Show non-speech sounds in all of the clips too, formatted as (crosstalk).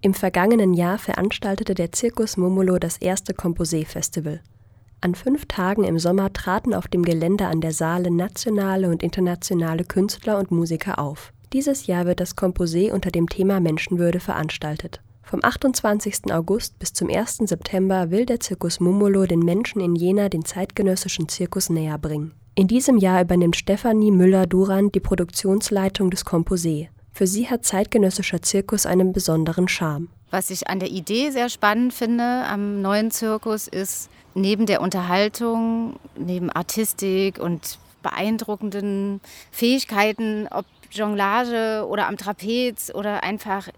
Im vergangenen Jahr veranstaltete der Circus Momolo das erste Composé-Festival. An fünf Tagen im Sommer traten auf dem Gelände an der Saale nationale und internationale Künstler und Musiker auf. Dieses Jahr wird das Composé unter dem Thema Menschenwürde veranstaltet. Vom 28. August bis zum 1. September will der Zirkus Momolo den Menschen in Jena den zeitgenössischen Zirkus näher bringen. In diesem Jahr übernimmt Stefanie Müller-Durand die Produktionsleitung des Composé. Für sie hat zeitgenössischer Zirkus einen besonderen Charme. Was ich an der Idee sehr spannend finde am neuen Zirkus ist, neben der Unterhaltung, neben Artistik und beeindruckenden Fähigkeiten, ob Jonglage oder am Trapez oder einfach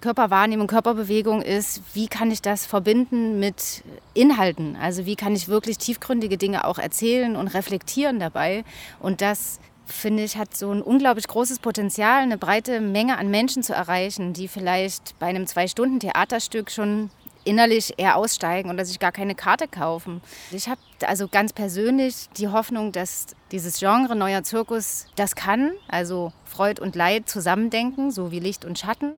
Körperwahrnehmung, Körperbewegung ist, wie kann ich das verbinden mit Inhalten? Also wie kann ich wirklich tiefgründige Dinge auch erzählen und reflektieren dabei? Und das finde ich, hat so ein unglaublich großes Potenzial, eine breite Menge an Menschen zu erreichen, die vielleicht bei einem Zwei-Stunden-Theaterstück schon innerlich eher aussteigen oder sich gar keine Karte kaufen. Ich habe also ganz persönlich die Hoffnung, dass dieses Genre neuer Zirkus das kann, also Freud und Leid zusammendenken, so wie Licht und Schatten.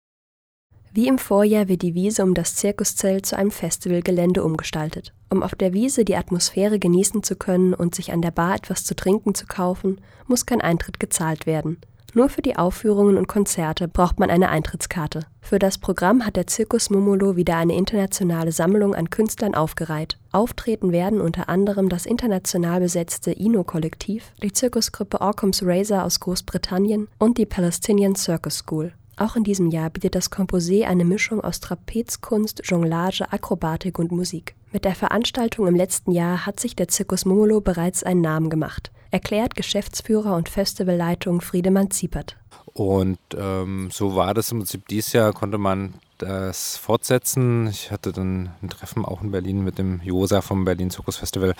Wie im Vorjahr wird die Wiese um das Zirkuszelt zu einem Festivalgelände umgestaltet. Um auf der Wiese die Atmosphäre genießen zu können und sich an der Bar etwas zu trinken zu kaufen, muss kein Eintritt gezahlt werden. Nur für die Aufführungen und Konzerte braucht man eine Eintrittskarte. Für das Programm hat der Zirkus Momolo wieder eine internationale Sammlung an Künstlern aufgereiht. Auftreten werden unter anderem das international besetzte Ino-Kollektiv, die Zirkusgruppe Orcombs Razor aus Großbritannien und die Palestinian Circus School. Auch in diesem Jahr bietet das Composé eine Mischung aus Trapezkunst, Jonglage, Akrobatik und Musik. Mit der Veranstaltung im letzten Jahr hat sich der Zirkus Momolo bereits einen Namen gemacht, erklärt Geschäftsführer und Festivalleitung Friedemann Ziepert. Und ähm, so war das im Prinzip dieses Jahr, konnte man das fortsetzen. Ich hatte dann ein Treffen auch in Berlin mit dem Josa vom Berlin Zirkus Festival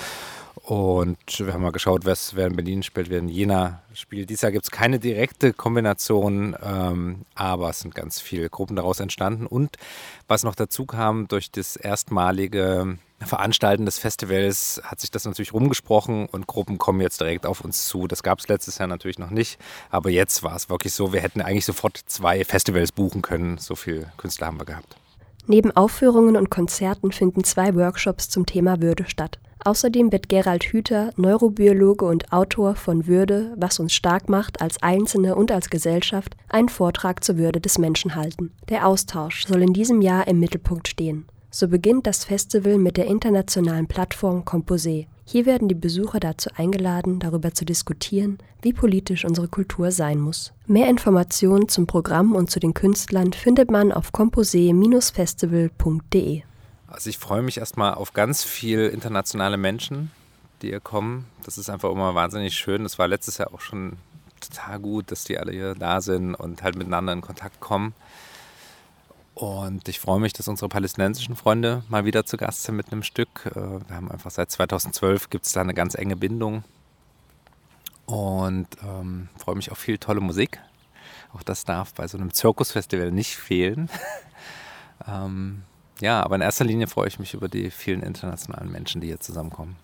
und wir haben mal geschaut, was, wer in Berlin spielt, wer in Jena spielt. Dieses Jahr gibt es keine direkte Kombination, ähm, aber es sind ganz viele Gruppen daraus entstanden. Und was noch dazu kam, durch das erstmalige Veranstalten des Festivals hat sich das natürlich rumgesprochen und Gruppen kommen jetzt direkt auf uns zu. Das gab es letztes Jahr natürlich noch nicht, aber jetzt war es wirklich so, wir hätten eigentlich sofort zwei Festivals buchen können. So viele Künstler haben wir gehabt. Neben Aufführungen und Konzerten finden zwei Workshops zum Thema Würde statt. Außerdem wird Gerald Hüther, Neurobiologe und Autor von Würde, was uns stark macht als Einzelne und als Gesellschaft, einen Vortrag zur Würde des Menschen halten. Der Austausch soll in diesem Jahr im Mittelpunkt stehen. So beginnt das Festival mit der internationalen Plattform Composé. Hier werden die Besucher dazu eingeladen, darüber zu diskutieren, wie politisch unsere Kultur sein muss. Mehr Informationen zum Programm und zu den Künstlern findet man auf composé-festival.de. Also ich freue mich erstmal auf ganz viele internationale Menschen, die hier kommen. Das ist einfach immer wahnsinnig schön. Das war letztes Jahr auch schon total gut, dass die alle hier da sind und halt miteinander in Kontakt kommen. Und ich freue mich, dass unsere palästinensischen Freunde mal wieder zu Gast sind mit einem Stück. Äh, wir haben einfach seit 2012 gibt es da eine ganz enge Bindung. Und ähm, freue mich auf viel tolle Musik. Auch das darf bei so einem Zirkusfestival nicht fehlen. (laughs) ähm, ja, aber in erster Linie freue ich mich über die vielen internationalen Menschen, die hier zusammenkommen.